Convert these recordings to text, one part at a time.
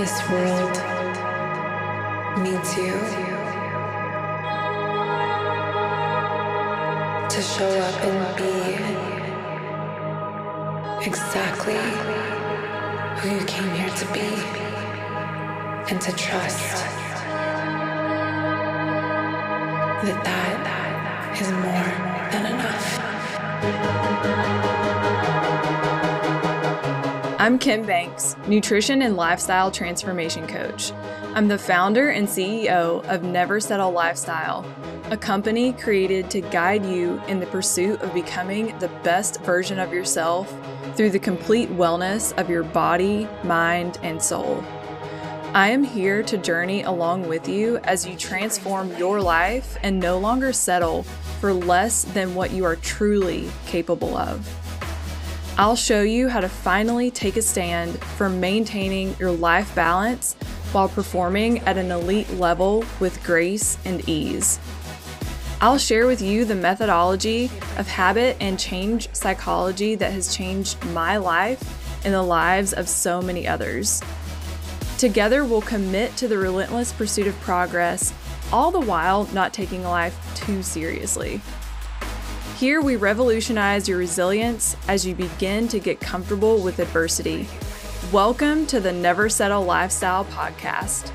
this world needs you to show up and be exactly who you came here to be and to trust that that is more than enough. I'm Kim Banks, nutrition and lifestyle transformation coach. I'm the founder and CEO of Never Settle Lifestyle, a company created to guide you in the pursuit of becoming the best version of yourself through the complete wellness of your body, mind, and soul. I am here to journey along with you as you transform your life and no longer settle for less than what you are truly capable of. I'll show you how to finally take a stand for maintaining your life balance while performing at an elite level with grace and ease. I'll share with you the methodology of habit and change psychology that has changed my life and the lives of so many others. Together, we'll commit to the relentless pursuit of progress, all the while not taking life too seriously. Here, we revolutionize your resilience as you begin to get comfortable with adversity. Welcome to the Never Settle Lifestyle Podcast.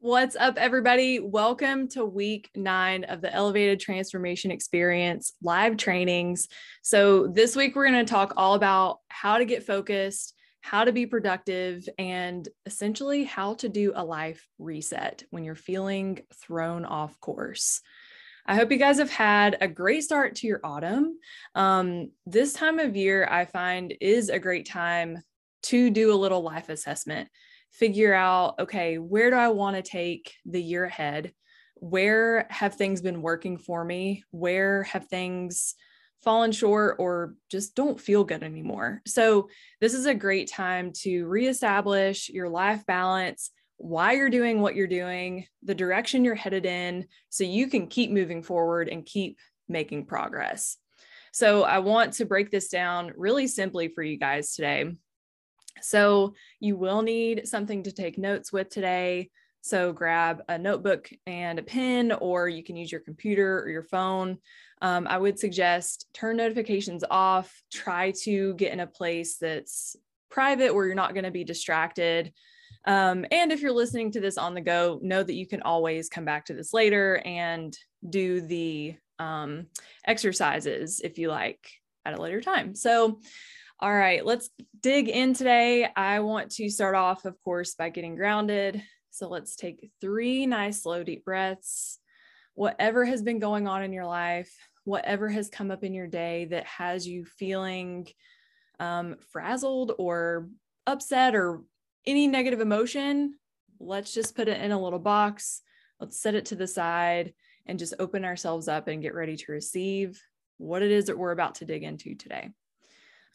What's up, everybody? Welcome to week nine of the Elevated Transformation Experience live trainings. So, this week we're going to talk all about how to get focused, how to be productive, and essentially how to do a life reset when you're feeling thrown off course. I hope you guys have had a great start to your autumn. Um, this time of year, I find is a great time to do a little life assessment figure out okay, where do I want to take the year ahead? Where have things been working for me? Where have things fallen short or just don't feel good anymore? So, this is a great time to reestablish your life balance, why you're doing what you're doing, the direction you're headed in, so you can keep moving forward and keep making progress. So, I want to break this down really simply for you guys today. So you will need something to take notes with today. So grab a notebook and a pen, or you can use your computer or your phone. Um, I would suggest turn notifications off. Try to get in a place that's private where you're not going to be distracted. Um, and if you're listening to this on the go, know that you can always come back to this later and do the um, exercises if you like at a later time. So all right, let's dig in today. I want to start off, of course, by getting grounded. So let's take three nice, slow, deep breaths. Whatever has been going on in your life, whatever has come up in your day that has you feeling um, frazzled or upset or any negative emotion, let's just put it in a little box. Let's set it to the side and just open ourselves up and get ready to receive what it is that we're about to dig into today.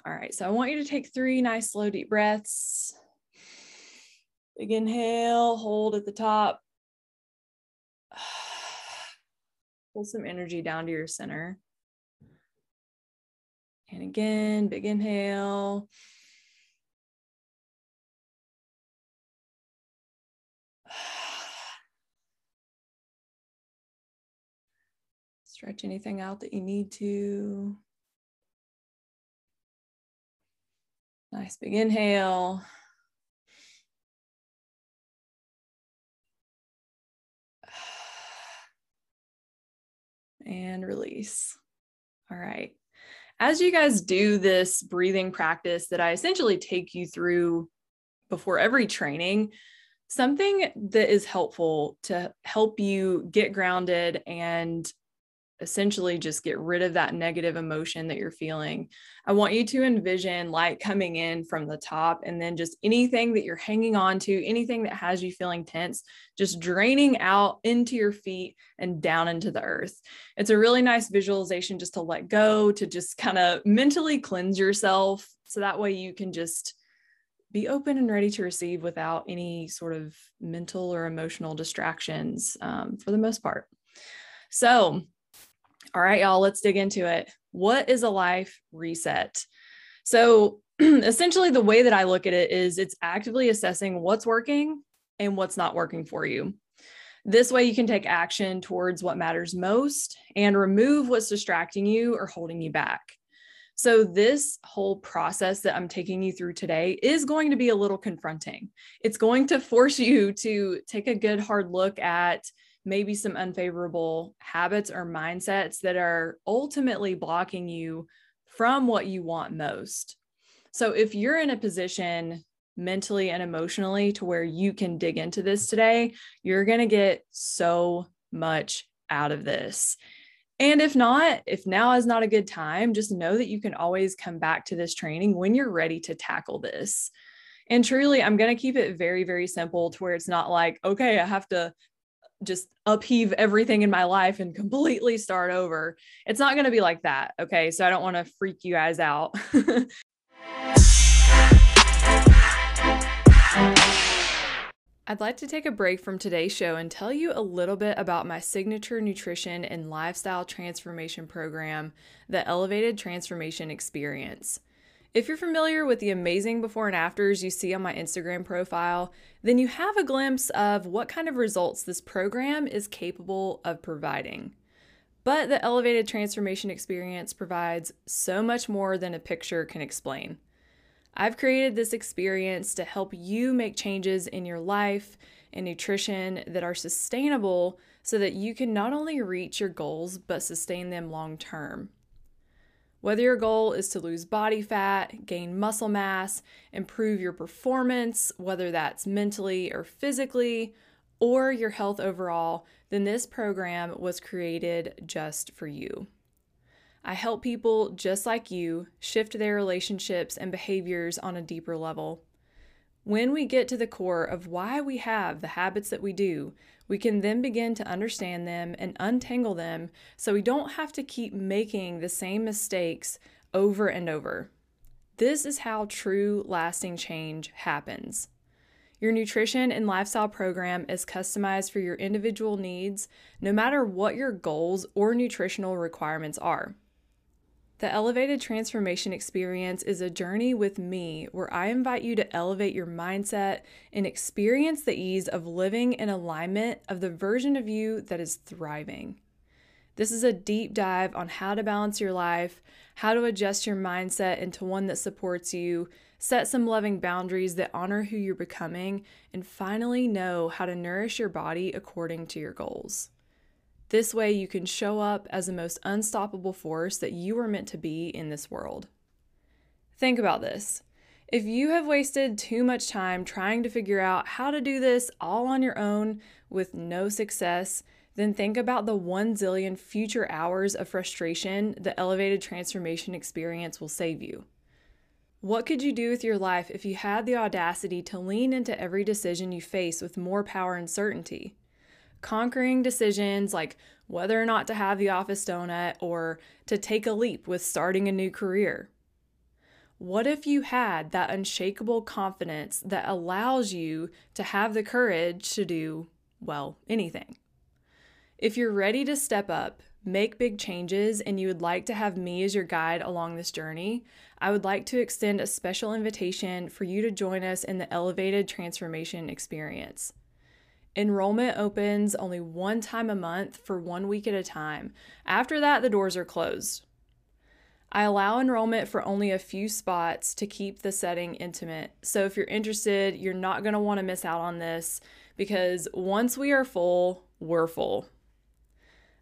All right, so I want you to take three nice, slow, deep breaths. Big inhale, hold at the top. Pull some energy down to your center. And again, big inhale. Stretch anything out that you need to. Nice big inhale. And release. All right. As you guys do this breathing practice that I essentially take you through before every training, something that is helpful to help you get grounded and essentially just get rid of that negative emotion that you're feeling. I want you to envision light coming in from the top and then just anything that you're hanging on to, anything that has you feeling tense, just draining out into your feet and down into the earth. It's a really nice visualization just to let go, to just kind of mentally cleanse yourself. So that way you can just be open and ready to receive without any sort of mental or emotional distractions um, for the most part. So, all right, y'all, let's dig into it. What is a life reset? So, essentially, the way that I look at it is it's actively assessing what's working and what's not working for you. This way, you can take action towards what matters most and remove what's distracting you or holding you back. So, this whole process that I'm taking you through today is going to be a little confronting. It's going to force you to take a good hard look at maybe some unfavorable habits or mindsets that are ultimately blocking you from what you want most. So, if you're in a position mentally and emotionally to where you can dig into this today, you're going to get so much out of this. And if not, if now is not a good time, just know that you can always come back to this training when you're ready to tackle this. And truly, I'm going to keep it very, very simple to where it's not like, okay, I have to just upheave everything in my life and completely start over. It's not going to be like that. Okay. So I don't want to freak you guys out. I'd like to take a break from today's show and tell you a little bit about my signature nutrition and lifestyle transformation program, the Elevated Transformation Experience. If you're familiar with the amazing before and afters you see on my Instagram profile, then you have a glimpse of what kind of results this program is capable of providing. But the Elevated Transformation Experience provides so much more than a picture can explain. I've created this experience to help you make changes in your life and nutrition that are sustainable so that you can not only reach your goals but sustain them long term. Whether your goal is to lose body fat, gain muscle mass, improve your performance, whether that's mentally or physically, or your health overall, then this program was created just for you. I help people just like you shift their relationships and behaviors on a deeper level. When we get to the core of why we have the habits that we do, we can then begin to understand them and untangle them so we don't have to keep making the same mistakes over and over. This is how true lasting change happens. Your nutrition and lifestyle program is customized for your individual needs, no matter what your goals or nutritional requirements are. The Elevated Transformation Experience is a journey with me where I invite you to elevate your mindset and experience the ease of living in alignment of the version of you that is thriving. This is a deep dive on how to balance your life, how to adjust your mindset into one that supports you, set some loving boundaries that honor who you're becoming, and finally know how to nourish your body according to your goals. This way, you can show up as the most unstoppable force that you were meant to be in this world. Think about this. If you have wasted too much time trying to figure out how to do this all on your own with no success, then think about the one zillion future hours of frustration the elevated transformation experience will save you. What could you do with your life if you had the audacity to lean into every decision you face with more power and certainty? Conquering decisions like whether or not to have the office donut or to take a leap with starting a new career. What if you had that unshakable confidence that allows you to have the courage to do, well, anything? If you're ready to step up, make big changes, and you would like to have me as your guide along this journey, I would like to extend a special invitation for you to join us in the Elevated Transformation Experience. Enrollment opens only one time a month for one week at a time. After that, the doors are closed. I allow enrollment for only a few spots to keep the setting intimate. So if you're interested, you're not going to want to miss out on this because once we are full, we're full.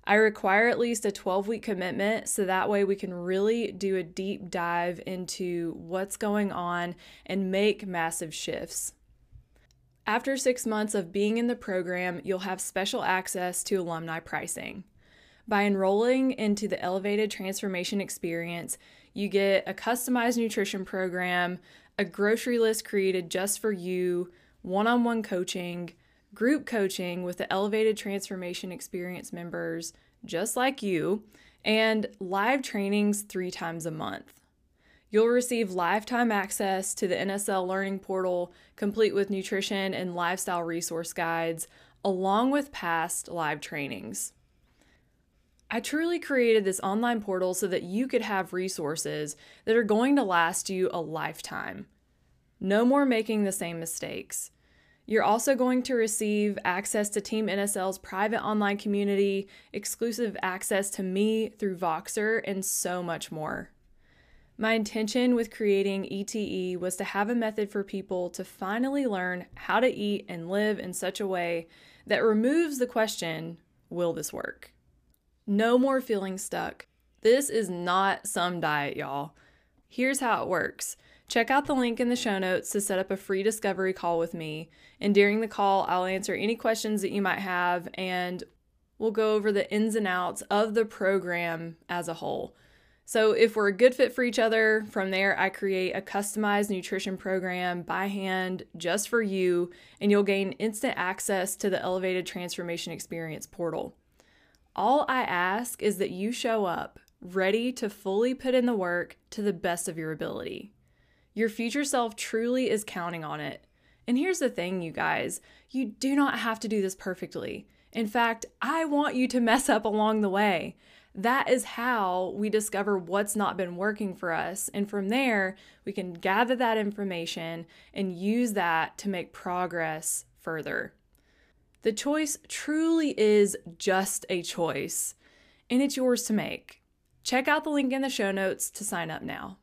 I require at least a 12 week commitment so that way we can really do a deep dive into what's going on and make massive shifts. After six months of being in the program, you'll have special access to alumni pricing. By enrolling into the Elevated Transformation Experience, you get a customized nutrition program, a grocery list created just for you, one on one coaching, group coaching with the Elevated Transformation Experience members just like you, and live trainings three times a month. You'll receive lifetime access to the NSL Learning Portal, complete with nutrition and lifestyle resource guides, along with past live trainings. I truly created this online portal so that you could have resources that are going to last you a lifetime. No more making the same mistakes. You're also going to receive access to Team NSL's private online community, exclusive access to me through Voxer, and so much more. My intention with creating ETE was to have a method for people to finally learn how to eat and live in such a way that removes the question will this work? No more feeling stuck. This is not some diet, y'all. Here's how it works. Check out the link in the show notes to set up a free discovery call with me. And during the call, I'll answer any questions that you might have and we'll go over the ins and outs of the program as a whole. So, if we're a good fit for each other, from there, I create a customized nutrition program by hand just for you, and you'll gain instant access to the Elevated Transformation Experience portal. All I ask is that you show up ready to fully put in the work to the best of your ability. Your future self truly is counting on it. And here's the thing, you guys you do not have to do this perfectly. In fact, I want you to mess up along the way. That is how we discover what's not been working for us. And from there, we can gather that information and use that to make progress further. The choice truly is just a choice, and it's yours to make. Check out the link in the show notes to sign up now.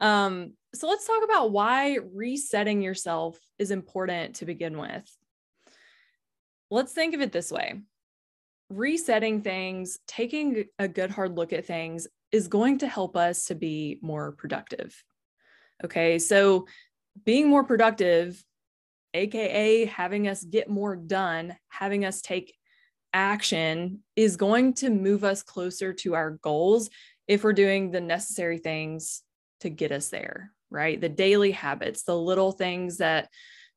Um, so let's talk about why resetting yourself is important to begin with. Let's think of it this way resetting things, taking a good hard look at things is going to help us to be more productive. Okay. So being more productive, AKA having us get more done, having us take action, is going to move us closer to our goals if we're doing the necessary things to get us there, right? The daily habits, the little things that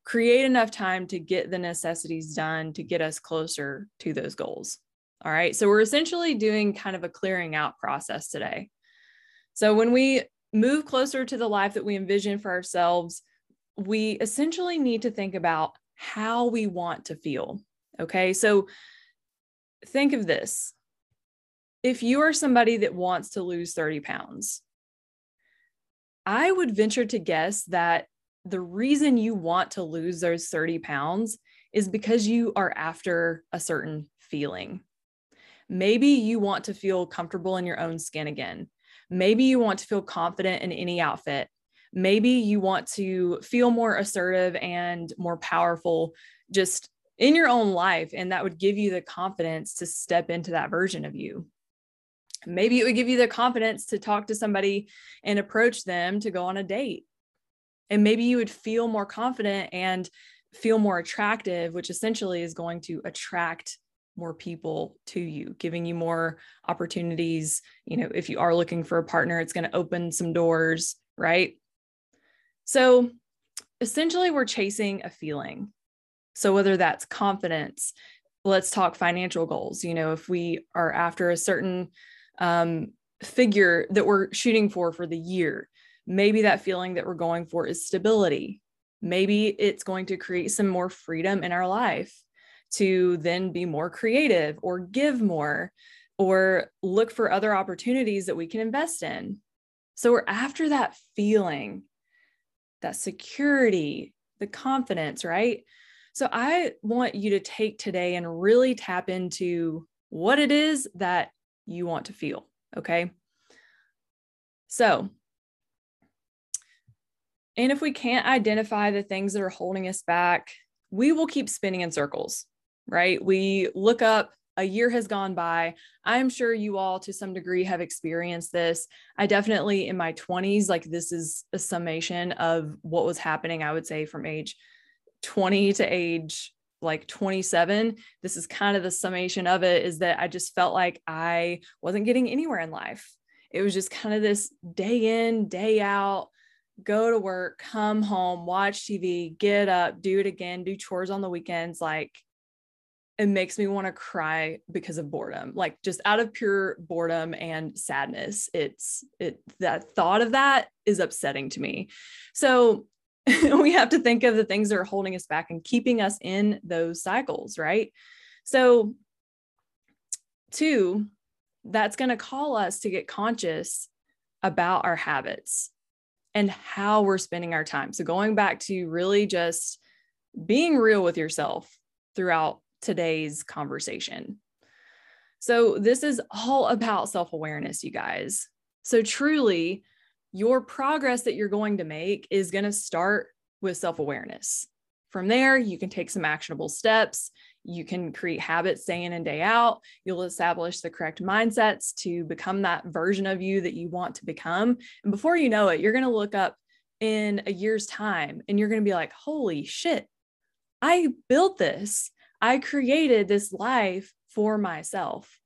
create enough time to get the necessities done to get us closer to those goals. All right. So we're essentially doing kind of a clearing out process today. So when we move closer to the life that we envision for ourselves, we essentially need to think about how we want to feel. Okay. So think of this if you are somebody that wants to lose 30 pounds, I would venture to guess that the reason you want to lose those 30 pounds is because you are after a certain feeling. Maybe you want to feel comfortable in your own skin again. Maybe you want to feel confident in any outfit. Maybe you want to feel more assertive and more powerful just in your own life. And that would give you the confidence to step into that version of you. Maybe it would give you the confidence to talk to somebody and approach them to go on a date. And maybe you would feel more confident and feel more attractive, which essentially is going to attract more people to you, giving you more opportunities. You know, if you are looking for a partner, it's going to open some doors, right? So essentially, we're chasing a feeling. So whether that's confidence, let's talk financial goals. You know, if we are after a certain um, figure that we're shooting for for the year, maybe that feeling that we're going for is stability. Maybe it's going to create some more freedom in our life to then be more creative or give more or look for other opportunities that we can invest in. So we're after that feeling, that security, the confidence, right? So I want you to take today and really tap into what it is that you want to feel. Okay. So, and if we can't identify the things that are holding us back, we will keep spinning in circles right? We look up, a year has gone by. I'm sure you all to some degree have experienced this. I definitely in my 20s, like this is a summation of what was happening, I would say from age 20 to age like 27 this is kind of the summation of it is that i just felt like i wasn't getting anywhere in life it was just kind of this day in day out go to work come home watch tv get up do it again do chores on the weekends like it makes me want to cry because of boredom like just out of pure boredom and sadness it's it that thought of that is upsetting to me so we have to think of the things that are holding us back and keeping us in those cycles, right? So, two, that's going to call us to get conscious about our habits and how we're spending our time. So, going back to really just being real with yourself throughout today's conversation. So, this is all about self awareness, you guys. So, truly, your progress that you're going to make is going to start with self awareness. From there, you can take some actionable steps. You can create habits day in and day out. You'll establish the correct mindsets to become that version of you that you want to become. And before you know it, you're going to look up in a year's time and you're going to be like, holy shit, I built this. I created this life for myself.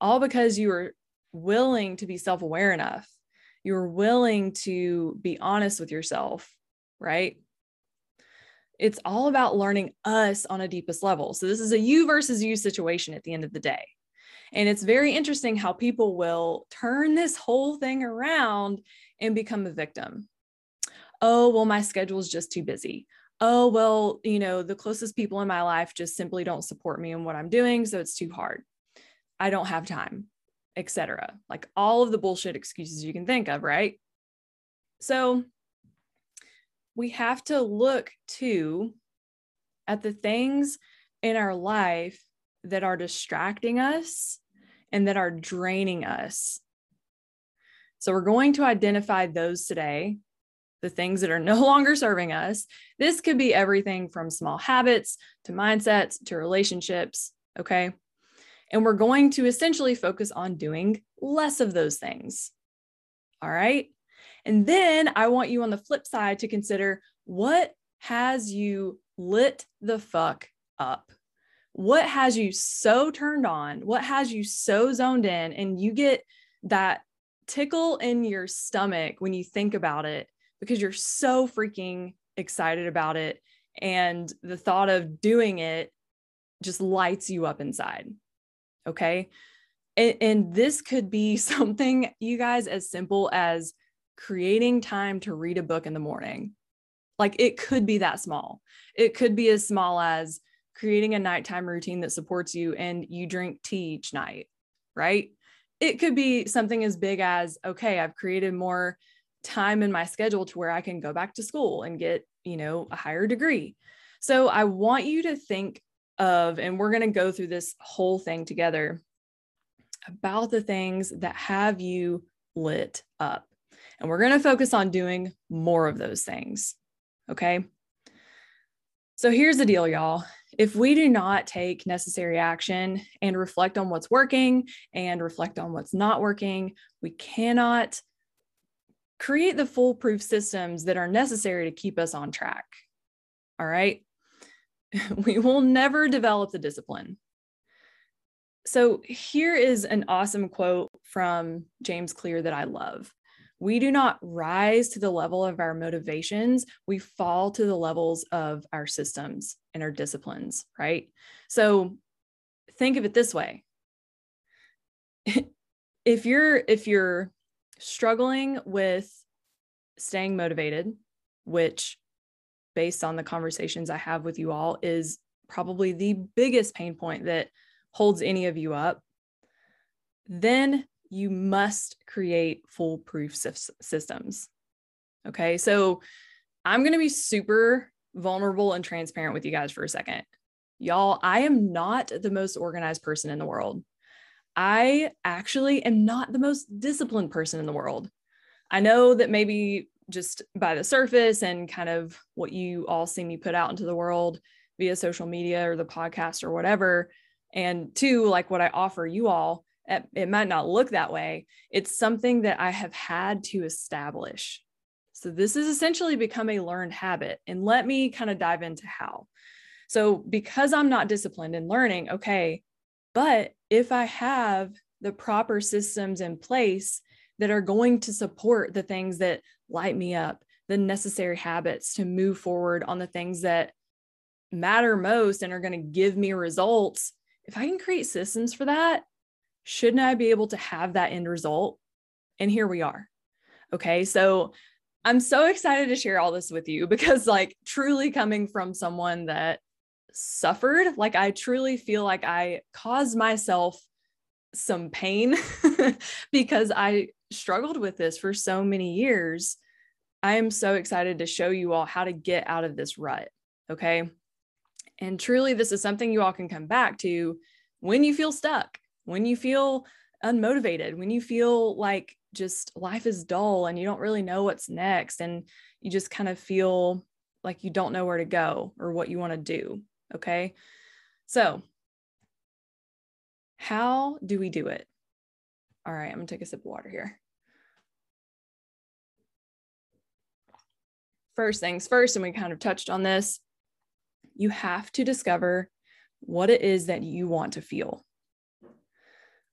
All because you were willing to be self aware enough. You were willing to be honest with yourself, right? It's all about learning us on a deepest level. So, this is a you versus you situation at the end of the day. And it's very interesting how people will turn this whole thing around and become a victim. Oh, well, my schedule is just too busy oh, well, you know, the closest people in my life just simply don't support me in what I'm doing. So it's too hard. I don't have time, etc. Like all of the bullshit excuses you can think of, right? So we have to look too at the things in our life that are distracting us and that are draining us. So we're going to identify those today the things that are no longer serving us. This could be everything from small habits to mindsets to relationships. Okay. And we're going to essentially focus on doing less of those things. All right. And then I want you on the flip side to consider what has you lit the fuck up? What has you so turned on? What has you so zoned in? And you get that tickle in your stomach when you think about it because you're so freaking excited about it. And the thought of doing it just lights you up inside. Okay. And, and this could be something, you guys, as simple as creating time to read a book in the morning. Like it could be that small. It could be as small as creating a nighttime routine that supports you and you drink tea each night, right? It could be something as big as, okay, I've created more time in my schedule to where I can go back to school and get, you know, a higher degree. So I want you to think of, and we're going to go through this whole thing together about the things that have you lit up. And we're going to focus on doing more of those things. Okay. So here's the deal, y'all. If we do not take necessary action and reflect on what's working and reflect on what's not working, we cannot create the foolproof systems that are necessary to keep us on track. All right. we will never develop the discipline. So, here is an awesome quote from James Clear that I love. We do not rise to the level of our motivations, we fall to the levels of our systems and our disciplines, right? So, think of it this way. if you're if you're struggling with staying motivated, which, based on the conversations I have with you all, is probably the biggest pain point that holds any of you up, then you must create foolproof systems. Okay. So I'm going to be super vulnerable and transparent with you guys for a second. Y'all, I am not the most organized person in the world. I actually am not the most disciplined person in the world. I know that maybe just by the surface and kind of what you all see me put out into the world via social media or the podcast or whatever. And two, like what I offer you all, it might not look that way. It's something that I have had to establish. So this has essentially become a learned habit. And let me kind of dive into how. So, because I'm not disciplined in learning, okay, but if I have the proper systems in place that are going to support the things that light me up, the necessary habits to move forward on the things that matter most and are going to give me results. If I can create systems for that, shouldn't I be able to have that end result? And here we are. Okay. So I'm so excited to share all this with you because, like, truly coming from someone that suffered, like, I truly feel like I caused myself some pain because I struggled with this for so many years. I am so excited to show you all how to get out of this rut. Okay. And truly, this is something you all can come back to when you feel stuck, when you feel unmotivated, when you feel like just life is dull and you don't really know what's next and you just kind of feel like you don't know where to go or what you want to do. Okay. So, how do we do it? All right, I'm going to take a sip of water here. First things first, and we kind of touched on this, you have to discover what it is that you want to feel.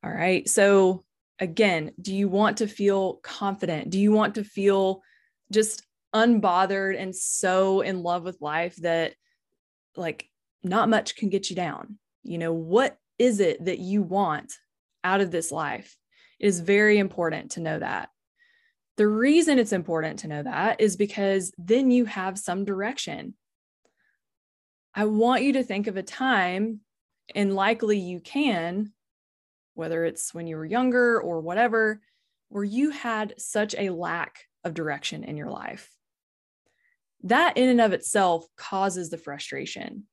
All right. So, again, do you want to feel confident? Do you want to feel just unbothered and so in love with life that like not much can get you down? You know, what is it that you want out of this life? It is very important to know that. The reason it's important to know that is because then you have some direction. I want you to think of a time, and likely you can, whether it's when you were younger or whatever, where you had such a lack of direction in your life. That in and of itself causes the frustration.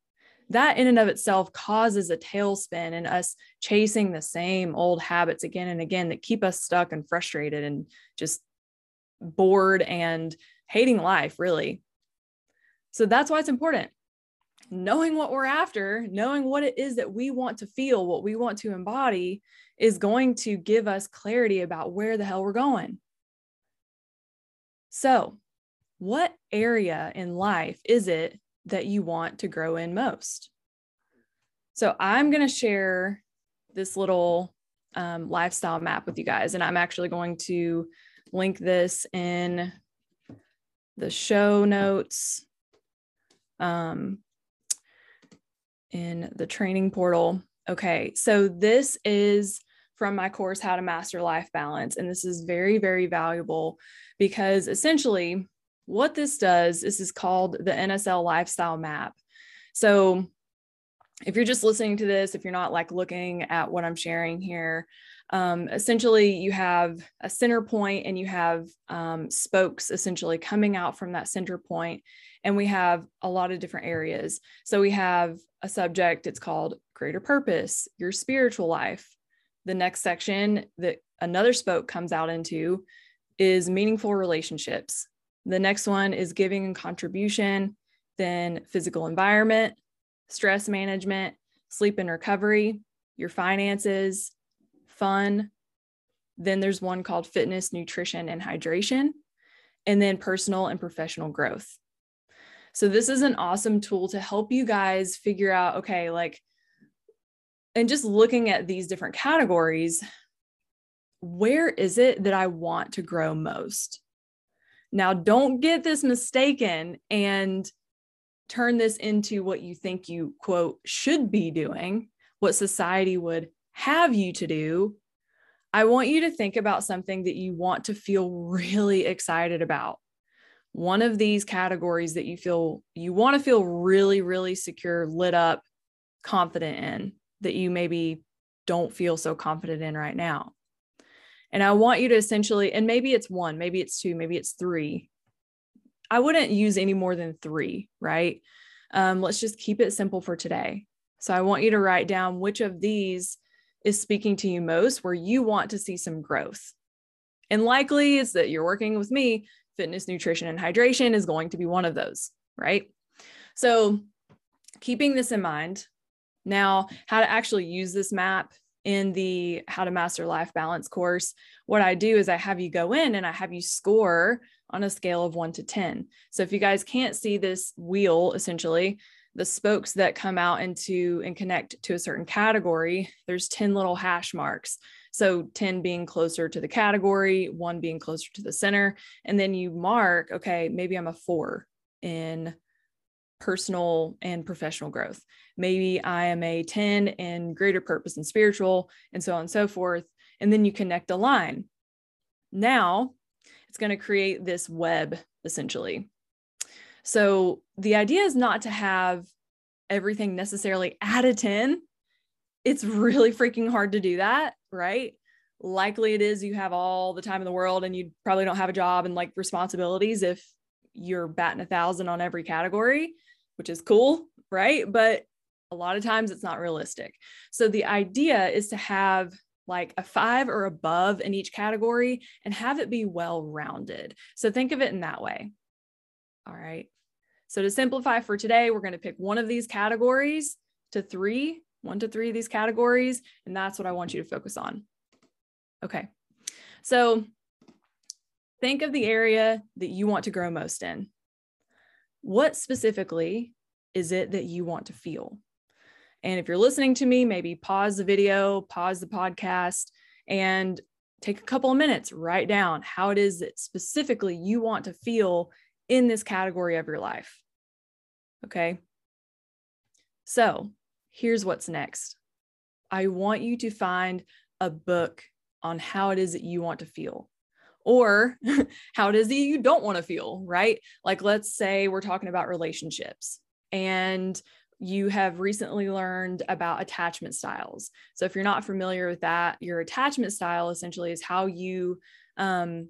That in and of itself causes a tailspin and us chasing the same old habits again and again that keep us stuck and frustrated and just bored and hating life, really. So that's why it's important. Knowing what we're after, knowing what it is that we want to feel, what we want to embody, is going to give us clarity about where the hell we're going. So, what area in life is it that you want to grow in most? So, I'm going to share this little um, lifestyle map with you guys, and I'm actually going to link this in the show notes um, in the training portal. Okay, so this is from my course, How to Master Life Balance. And this is very, very valuable because essentially what this does, this is called the NSL Lifestyle Map. So if you're just listening to this, if you're not like looking at what I'm sharing here, um, essentially you have a center point and you have um, spokes essentially coming out from that center point and we have a lot of different areas so we have a subject it's called greater purpose your spiritual life the next section that another spoke comes out into is meaningful relationships. The next one is giving and contribution, then physical environment, stress management, sleep and recovery, your finances, fun. Then there's one called fitness, nutrition, and hydration, and then personal and professional growth. So, this is an awesome tool to help you guys figure out okay, like and just looking at these different categories, where is it that I want to grow most? Now, don't get this mistaken and turn this into what you think you, quote, should be doing, what society would have you to do. I want you to think about something that you want to feel really excited about. One of these categories that you feel you want to feel really, really secure, lit up, confident in that you maybe don't feel so confident in right now. And I want you to essentially, and maybe it's one, maybe it's two, maybe it's three. I wouldn't use any more than three, right? Um, let's just keep it simple for today. So I want you to write down which of these is speaking to you most, where you want to see some growth. And likely it's that you're working with me, fitness, nutrition, and hydration is going to be one of those, right? So keeping this in mind, now, how to actually use this map in the How to Master Life Balance course, what I do is I have you go in and I have you score on a scale of one to 10. So if you guys can't see this wheel, essentially, the spokes that come out into and connect to a certain category, there's 10 little hash marks. So 10 being closer to the category, one being closer to the center. And then you mark, okay, maybe I'm a four in personal and professional growth. Maybe I am a 10 in greater purpose and spiritual, and so on and so forth. And then you connect a line. Now, it's going to create this web essentially. So the idea is not to have everything necessarily at a 10. It's really freaking hard to do that, right? Likely it is you have all the time in the world and you probably don't have a job and like responsibilities if you're batting a thousand on every category, which is cool, right? But a lot of times it's not realistic. So the idea is to have like a five or above in each category and have it be well rounded. So think of it in that way. All right. So to simplify for today, we're going to pick one of these categories to three, one to three of these categories, and that's what I want you to focus on. Okay. So think of the area that you want to grow most in. What specifically is it that you want to feel? And if you're listening to me, maybe pause the video, pause the podcast, and take a couple of minutes, write down how it is that specifically you want to feel in this category of your life. Okay. So here's what's next I want you to find a book on how it is that you want to feel or how it is that you don't want to feel, right? Like, let's say we're talking about relationships and you have recently learned about attachment styles. So, if you're not familiar with that, your attachment style essentially is how you um,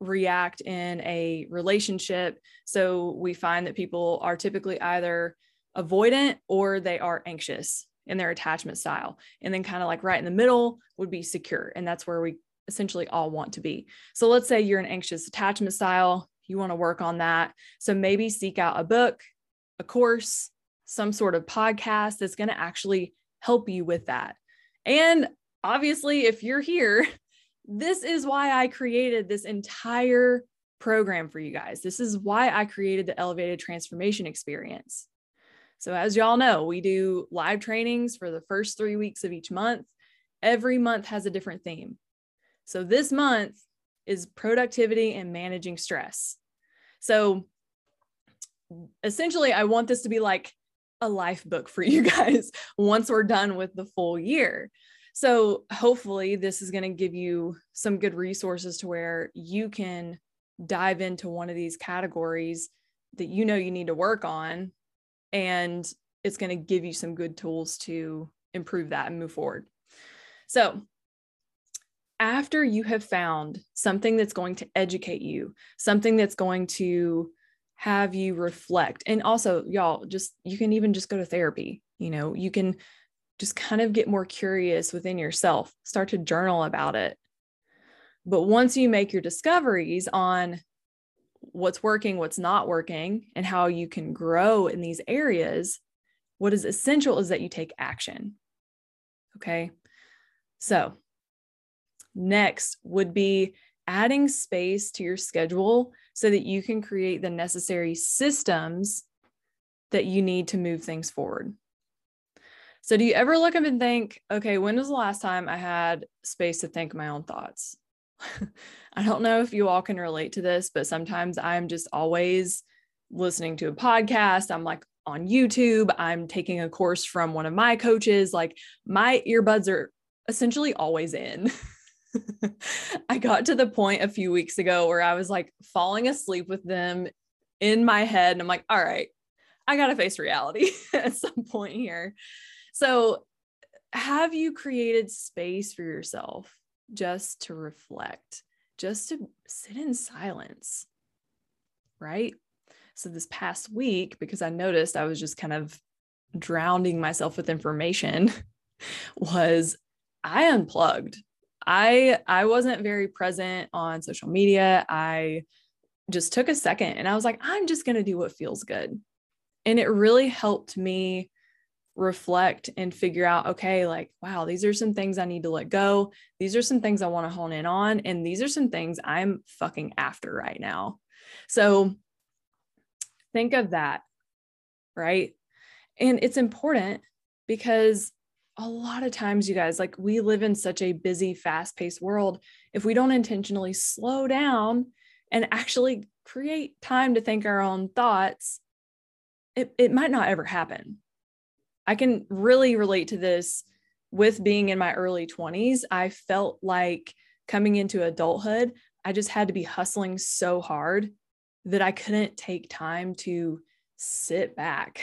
react in a relationship. So we find that people are typically either avoidant or they are anxious in their attachment style. And then kind of like right in the middle would be secure. And that's where we essentially all want to be. So let's say you're an anxious attachment style, you want to work on that. So maybe seek out a book, a course, some sort of podcast that's going to actually help you with that. And obviously, if you're here this is why I created this entire program for you guys. This is why I created the elevated transformation experience. So, as y'all know, we do live trainings for the first three weeks of each month. Every month has a different theme. So, this month is productivity and managing stress. So, essentially, I want this to be like a life book for you guys once we're done with the full year. So hopefully this is going to give you some good resources to where you can dive into one of these categories that you know you need to work on and it's going to give you some good tools to improve that and move forward. So, after you have found something that's going to educate you, something that's going to have you reflect, and also, y'all, just you can even just go to therapy. You know, you can just kind of get more curious within yourself, start to journal about it. But once you make your discoveries on what's working, what's not working, and how you can grow in these areas, what is essential is that you take action. Okay. So, next would be adding space to your schedule so that you can create the necessary systems that you need to move things forward. So, do you ever look up and think, okay, when was the last time I had space to think my own thoughts? I don't know if you all can relate to this, but sometimes I'm just always listening to a podcast. I'm like on YouTube. I'm taking a course from one of my coaches. Like, my earbuds are essentially always in. I got to the point a few weeks ago where I was like falling asleep with them in my head. And I'm like, all right, I got to face reality at some point here. So, have you created space for yourself just to reflect, just to sit in silence? Right. So, this past week, because I noticed I was just kind of drowning myself with information, was I unplugged. I I wasn't very present on social media. I just took a second and I was like, I'm just going to do what feels good. And it really helped me reflect and figure out okay like wow these are some things i need to let go. These are some things i want to hone in on and these are some things i'm fucking after right now. So think of that right? And it's important because a lot of times you guys like we live in such a busy fast paced world. If we don't intentionally slow down and actually create time to think our own thoughts it, it might not ever happen I can really relate to this with being in my early 20s. I felt like coming into adulthood, I just had to be hustling so hard that I couldn't take time to sit back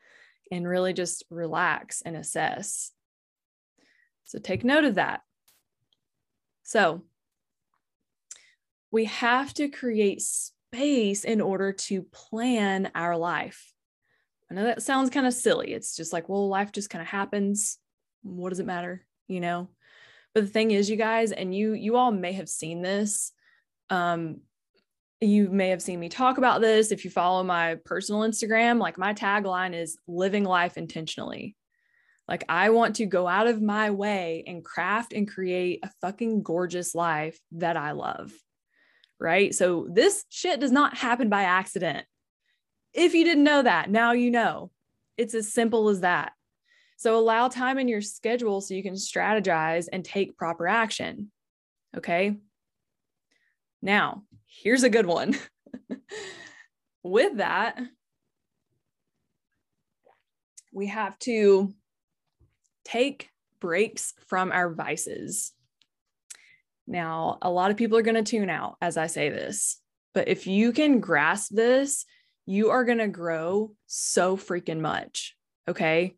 and really just relax and assess. So take note of that. So we have to create space in order to plan our life. I know that sounds kind of silly. It's just like, well, life just kind of happens. What does it matter? You know? But the thing is, you guys, and you you all may have seen this. Um, you may have seen me talk about this if you follow my personal Instagram. Like my tagline is living life intentionally. Like I want to go out of my way and craft and create a fucking gorgeous life that I love. Right? So this shit does not happen by accident. If you didn't know that, now you know. It's as simple as that. So allow time in your schedule so you can strategize and take proper action. Okay. Now, here's a good one. With that, we have to take breaks from our vices. Now, a lot of people are going to tune out as I say this, but if you can grasp this, you are going to grow so freaking much. Okay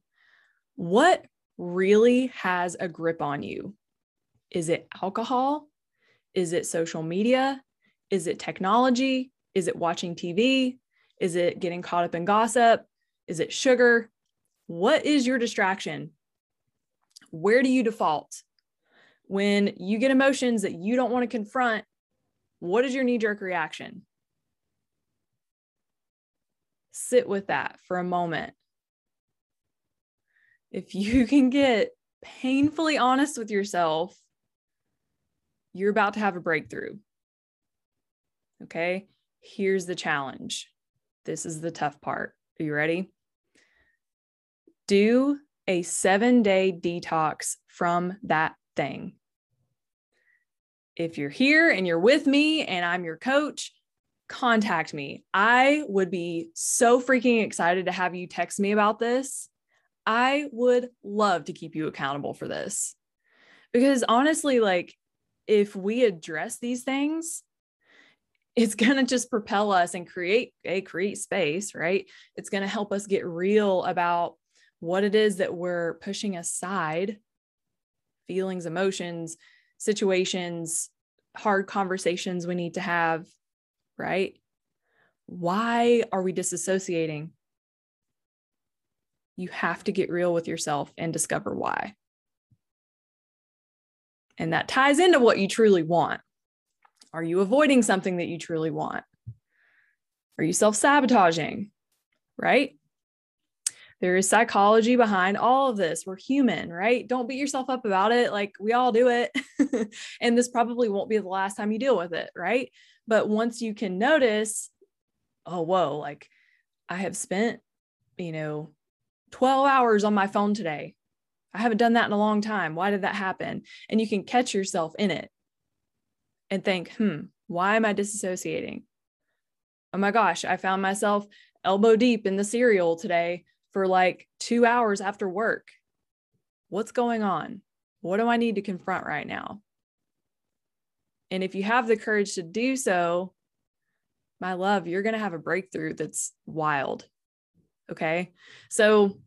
what really has a grip on you? Is it alcohol? Is it social media? Is it technology? Is it watching TV? Is it getting caught up in gossip? Is it sugar? What is your distraction? Where do you default? When you get emotions that you don't want to confront, what is your knee jerk reaction? Sit with that for a moment if you can get painfully honest with yourself, you're about to have a breakthrough. Okay, here's the challenge. This is the tough part. Are you ready? Do a seven day detox from that thing. If you're here and you're with me and I'm your coach, contact me. I would be so freaking excited to have you text me about this I would love to keep you accountable for this. Because honestly, like if we address these things, it's going to just propel us and create a create space, right? It's going to help us get real about what it is that we're pushing aside feelings, emotions, situations, hard conversations we need to have, right? Why are we disassociating? you have to get real with yourself and discover why. And that ties into what you truly want. Are you avoiding something that you truly want? Are you self sabotaging? Right? There is psychology behind all of this. We're human, right? Don't beat yourself up about it. Like we all do it. and this probably won't be the last time you deal with it, right? But once you can notice, oh, whoa, like I have spent, you know, 12 hours on my phone today. I haven't done that in a long time. Why did that happen? And you can catch yourself in it and think, hmm, why am I disassociating? Oh my gosh, I found myself elbow deep in the cereal today for like two hours after work. What's going on? What do I need to confront right now? And if you have the courage to do so, my love, you're going to have a breakthrough that's wild. Okay. So,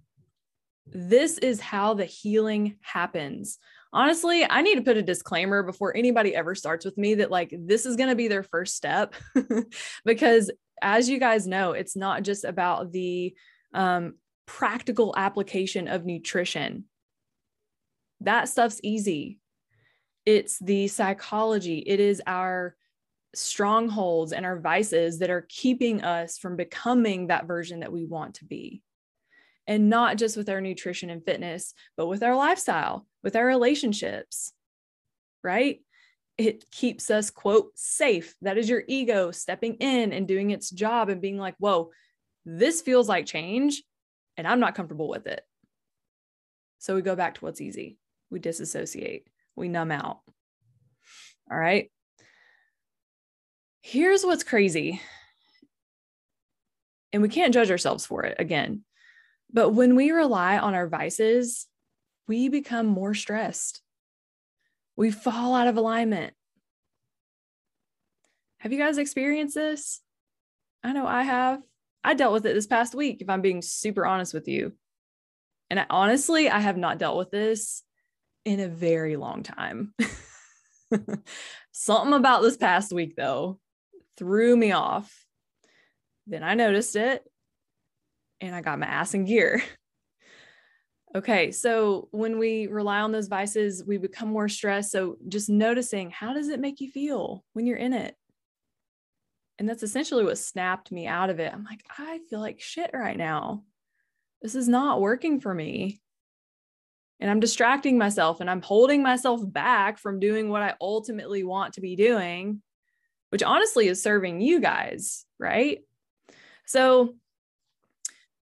this is how the healing happens. Honestly, I need to put a disclaimer before anybody ever starts with me that, like, this is going to be their first step. because, as you guys know, it's not just about the um, practical application of nutrition. That stuff's easy. It's the psychology, it is our strongholds and our vices that are keeping us from becoming that version that we want to be. And not just with our nutrition and fitness, but with our lifestyle, with our relationships, right? It keeps us, quote, safe. That is your ego stepping in and doing its job and being like, whoa, this feels like change and I'm not comfortable with it. So we go back to what's easy. We disassociate, we numb out. All right. Here's what's crazy. And we can't judge ourselves for it again. But when we rely on our vices, we become more stressed. We fall out of alignment. Have you guys experienced this? I know I have. I dealt with it this past week, if I'm being super honest with you. And I, honestly, I have not dealt with this in a very long time. Something about this past week, though, threw me off. Then I noticed it and I got my ass in gear. Okay, so when we rely on those vices, we become more stressed. So just noticing how does it make you feel when you're in it? And that's essentially what snapped me out of it. I'm like, I feel like shit right now. This is not working for me. And I'm distracting myself and I'm holding myself back from doing what I ultimately want to be doing, which honestly is serving you guys, right? So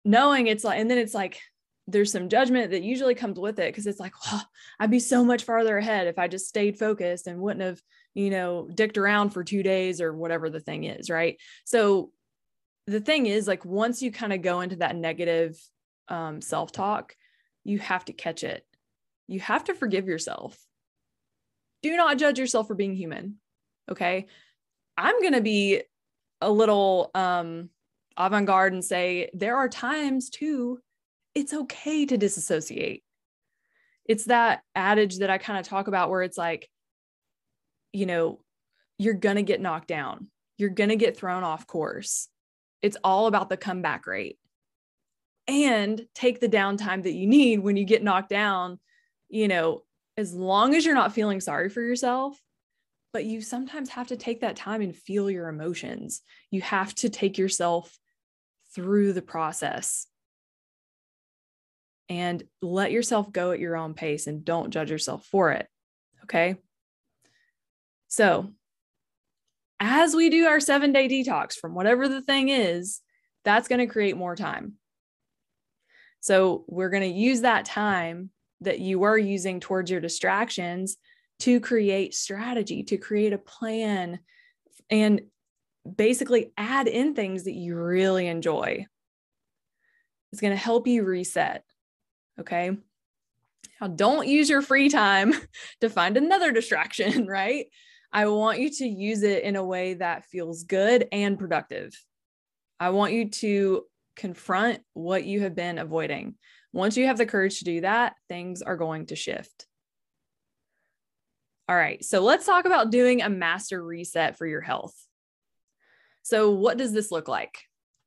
knowing it's like, and then it's like, there's some judgment that usually comes with it because it's like, well, I'd be so much farther ahead if I just stayed focused and wouldn't have, you know, dicked around for two days or whatever the thing is. Right. So the thing is, like, once you kind of go into that negative um, self talk, you have to catch it. You have to forgive yourself. Do not judge yourself for being human. Okay. I'm going to be a little um, avant garde and say there are times too it's okay to disassociate. It's that adage that I kind of talk about where it's like, you know, you're going to get knocked down, you're going to get thrown off course. It's all about the comeback rate. And take the downtime that you need when you get knocked down, you know, as long as you're not feeling sorry for yourself, but you sometimes have to take that time and feel your emotions. You have to take yourself through the process and let yourself go at your own pace and don't judge yourself for it. Okay. So, as we do our seven day detox from whatever the thing is, that's going to create more time. So, we're going to use that time that you are using towards your distractions to create strategy, to create a plan, and basically add in things that you really enjoy. It's going to help you reset. Okay. Now, don't use your free time to find another distraction, right? I want you to use it in a way that feels good and productive. I want you to confront what you have been avoiding. Once you have the courage to do that, things are going to shift. All right, so let's talk about doing a master reset for your health. So, what does this look like?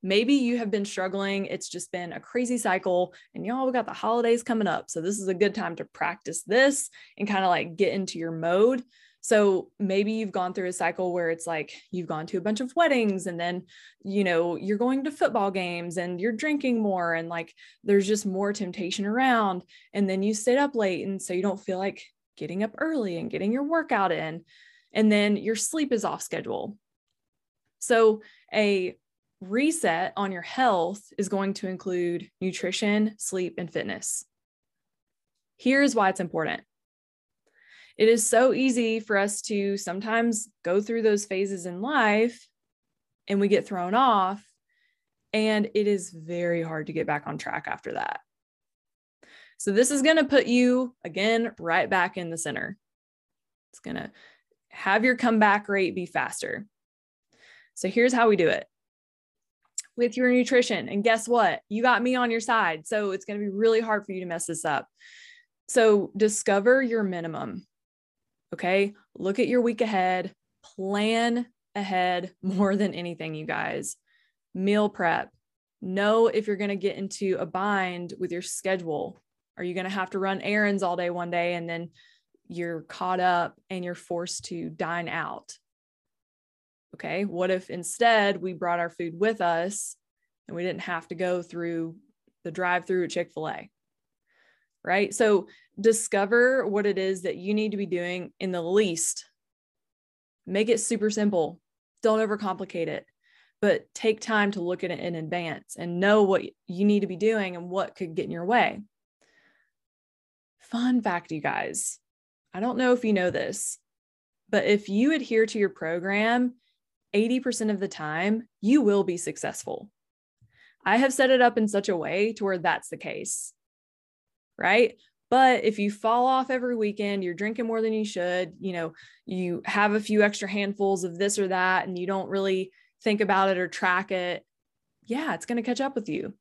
maybe you have been struggling. It's just been a crazy cycle, and y'all, we got the holidays coming up. So, this is a good time to practice this and kind of like get into your mode. So maybe you've gone through a cycle where it's like you've gone to a bunch of weddings and then, you know, you're going to football games and you're drinking more and like there's just more temptation around. And then you sit up late. And so you don't feel like getting up early and getting your workout in. And then your sleep is off schedule. So a reset on your health is going to include nutrition, sleep, and fitness. Here's why it's important. It is so easy for us to sometimes go through those phases in life and we get thrown off. And it is very hard to get back on track after that. So, this is going to put you again right back in the center. It's going to have your comeback rate be faster. So, here's how we do it with your nutrition. And guess what? You got me on your side. So it's going to be really hard for you to mess this up. So discover your minimum. Okay. Look at your week ahead, plan ahead more than anything, you guys. Meal prep. Know if you're going to get into a bind with your schedule. Are you going to have to run errands all day one day and then you're caught up and you're forced to dine out? Okay, what if instead we brought our food with us and we didn't have to go through the drive through at Chick fil A? Right. So discover what it is that you need to be doing in the least. Make it super simple. Don't overcomplicate it, but take time to look at it in advance and know what you need to be doing and what could get in your way. Fun fact, you guys. I don't know if you know this, but if you adhere to your program 80% of the time, you will be successful. I have set it up in such a way to where that's the case, right? But if you fall off every weekend, you're drinking more than you should, you know, you have a few extra handfuls of this or that, and you don't really think about it or track it, yeah, it's going to catch up with you.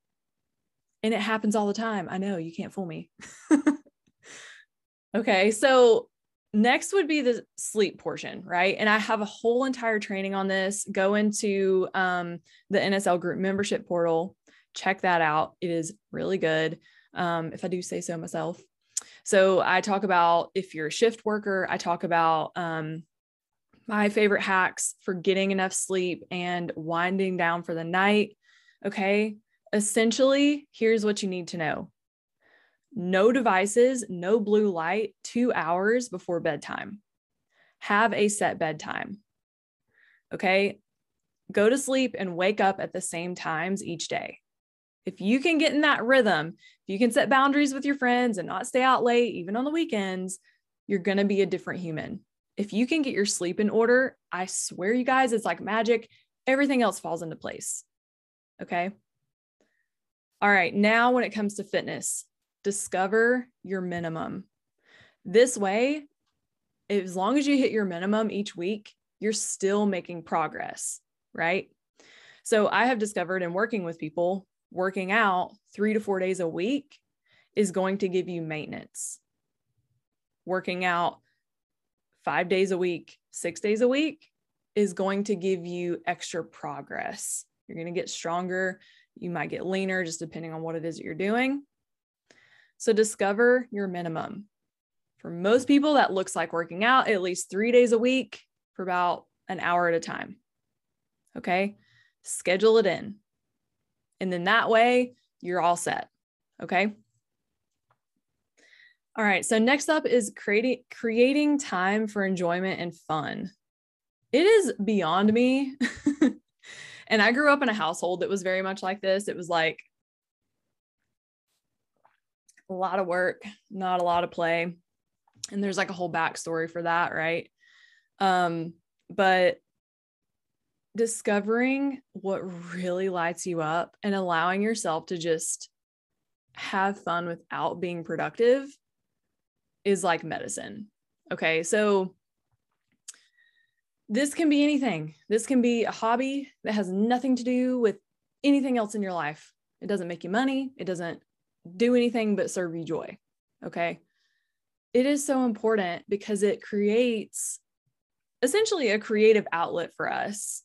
And it happens all the time. I know you can't fool me. okay. So next would be the sleep portion, right? And I have a whole entire training on this. Go into um, the NSL group membership portal, check that out. It is really good. Um, if I do say so myself. So I talk about if you're a shift worker, I talk about um, my favorite hacks for getting enough sleep and winding down for the night. Okay. Essentially, here's what you need to know no devices, no blue light, two hours before bedtime. Have a set bedtime. Okay. Go to sleep and wake up at the same times each day. If you can get in that rhythm, if you can set boundaries with your friends and not stay out late, even on the weekends, you're going to be a different human. If you can get your sleep in order, I swear, you guys, it's like magic. Everything else falls into place. Okay. All right. Now, when it comes to fitness, discover your minimum. This way, as long as you hit your minimum each week, you're still making progress, right? So I have discovered in working with people working out three to four days a week is going to give you maintenance. Working out five days a week, six days a week is going to give you extra progress. You're going to get stronger. You might get leaner, just depending on what it is that you're doing. So discover your minimum. For most people, that looks like working out at least three days a week for about an hour at a time. Okay. Schedule it in. And then that way you're all set. Okay. All right. So next up is creating creating time for enjoyment and fun. It is beyond me. and I grew up in a household that was very much like this. It was like a lot of work, not a lot of play. And there's like a whole backstory for that, right? Um, but discovering what really lights you up and allowing yourself to just have fun without being productive is like medicine. Okay. So this can be anything. This can be a hobby that has nothing to do with anything else in your life. It doesn't make you money. It doesn't do anything but serve you joy. Okay. It is so important because it creates essentially a creative outlet for us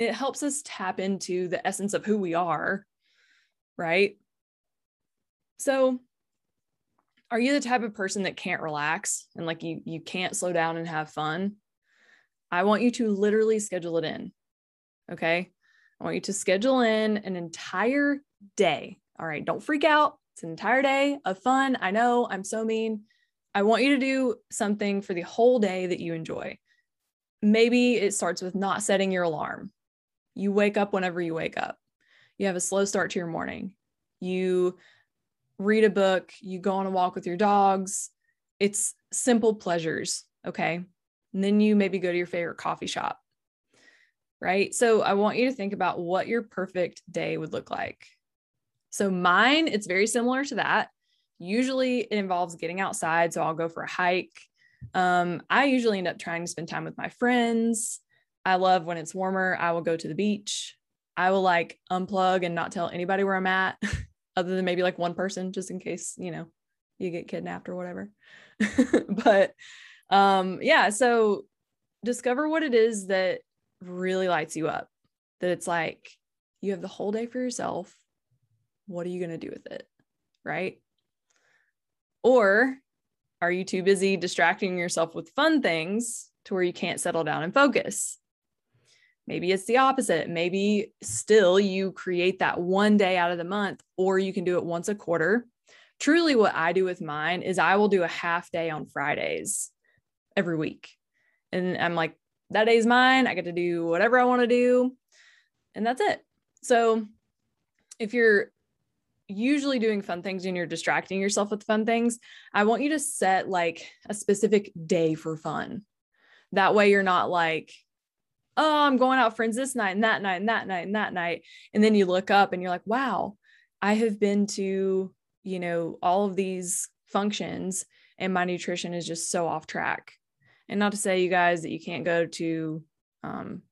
it helps us tap into the essence of who we are, right? So, are you the type of person that can't relax and like you you can't slow down and have fun? I want you to literally schedule it in. Okay? I want you to schedule in an entire day. All right, don't freak out. It's an entire day of fun. I know I'm so mean. I want you to do something for the whole day that you enjoy. Maybe it starts with not setting your alarm. You wake up whenever you wake up. You have a slow start to your morning. You read a book, you go on a walk with your dogs. It's simple pleasures. Okay. And then you maybe go to your favorite coffee shop. Right. So I want you to think about what your perfect day would look like. So mine, it's very similar to that. Usually it involves getting outside. So I'll go for a hike. Um, I usually end up trying to spend time with my friends. I love when it's warmer, I will go to the beach. I will like unplug and not tell anybody where I'm at, other than maybe like one person, just in case, you know, you get kidnapped or whatever. but um, yeah, so discover what it is that really lights you up. That it's like you have the whole day for yourself. What are you going to do with it? Right. Or are you too busy distracting yourself with fun things to where you can't settle down and focus? Maybe it's the opposite. Maybe still you create that one day out of the month, or you can do it once a quarter. Truly, what I do with mine is I will do a half day on Fridays every week. And I'm like, that day's mine. I get to do whatever I want to do. And that's it. So if you're usually doing fun things and you're distracting yourself with fun things, I want you to set like a specific day for fun. That way you're not like, oh, I'm going out friends this night and that night and that night and that night. And then you look up and you're like, wow, I have been to, you know, all of these functions and my nutrition is just so off track. And not to say, you guys, that you can't go to um,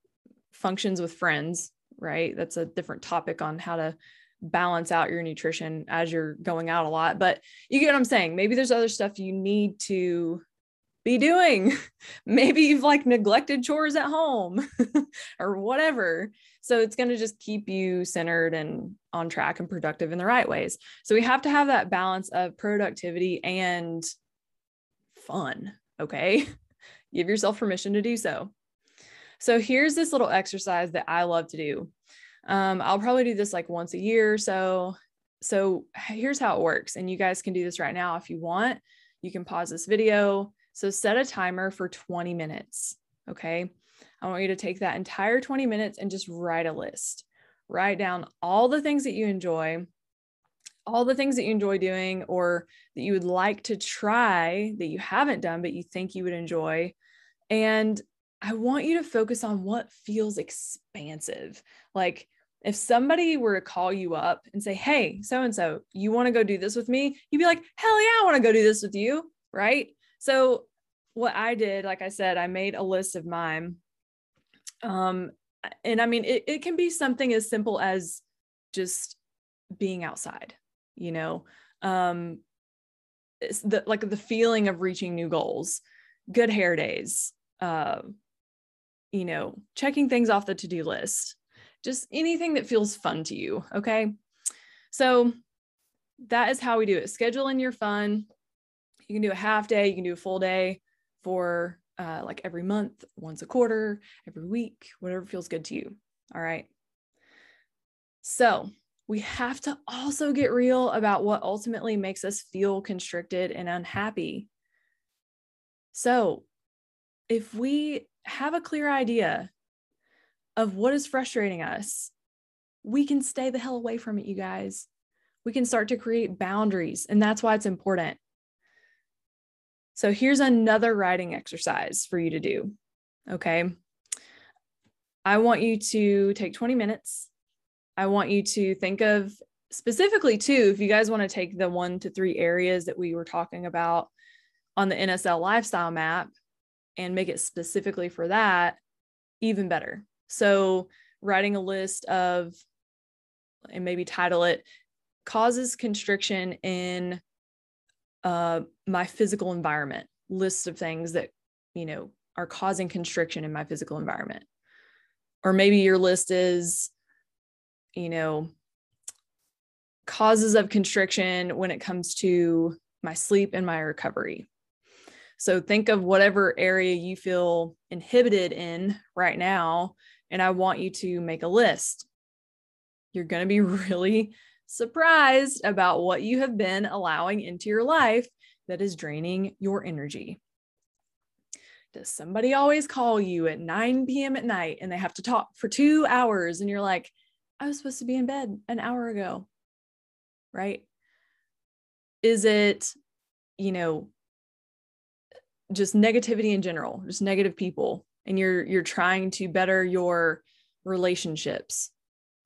functions with friends, right? That's a different topic on how to balance out your nutrition as you're going out a lot. But you get what I'm saying. Maybe there's other stuff you need to be doing. Maybe you've like neglected chores at home or whatever. So it's going to just keep you centered and on track and productive in the right ways. So we have to have that balance of productivity and fun. Okay. Give yourself permission to do so. So here's this little exercise that I love to do. Um, I'll probably do this like once a year or so. So here's how it works. And you guys can do this right now if you want. You can pause this video. So set a timer for 20 minutes. Okay. I want you to take that entire 20 minutes and just write a list. Write down all the things that you enjoy, all the things that you enjoy doing or that you would like to try that you haven't done, but you think you would enjoy. And I want you to focus on what feels expansive. Like if somebody were to call you up and say, Hey, so and so, you want to go do this with me? You'd be like, Hell yeah, I want to go do this with you. Right. So, what I did, like I said, I made a list of mine. Um, and I mean, it, it can be something as simple as just being outside, you know, um, it's the like the feeling of reaching new goals, good hair days, uh, you know, checking things off the to do list, just anything that feels fun to you. Okay. So that is how we do it. Schedule in your fun. You can do a half day, you can do a full day for uh, like every month, once a quarter, every week, whatever feels good to you. All right. So we have to also get real about what ultimately makes us feel constricted and unhappy. So if we have a clear idea of what is frustrating us, we can stay the hell away from it, you guys. We can start to create boundaries, and that's why it's important. So, here's another writing exercise for you to do. Okay. I want you to take 20 minutes. I want you to think of specifically, too, if you guys want to take the one to three areas that we were talking about on the NSL lifestyle map and make it specifically for that, even better. So, writing a list of, and maybe title it, causes constriction in uh, my physical environment, list of things that, you know, are causing constriction in my physical environment. Or maybe your list is, you know, causes of constriction when it comes to my sleep and my recovery. So think of whatever area you feel inhibited in right now and I want you to make a list. You're going to be really surprised about what you have been allowing into your life that is draining your energy. Does somebody always call you at 9 p.m. at night and they have to talk for two hours and you're like, I was supposed to be in bed an hour ago? Right? Is it, you know, just negativity in general, just negative people and you're you're trying to better your relationships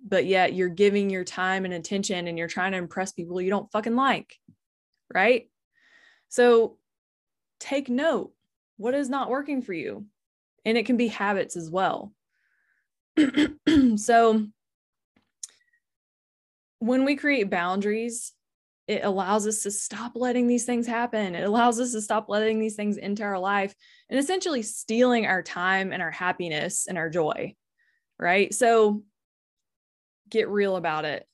but yet you're giving your time and attention and you're trying to impress people you don't fucking like right so take note what is not working for you and it can be habits as well so when we create boundaries it allows us to stop letting these things happen. It allows us to stop letting these things into our life and essentially stealing our time and our happiness and our joy. Right. So get real about it.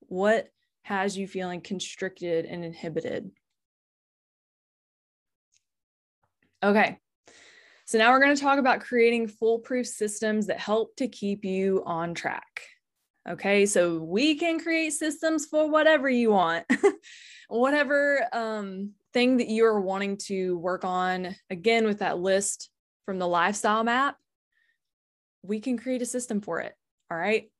What has you feeling constricted and inhibited? Okay. So now we're going to talk about creating foolproof systems that help to keep you on track. Okay, so we can create systems for whatever you want, whatever um, thing that you are wanting to work on. Again, with that list from the lifestyle map, we can create a system for it. All right.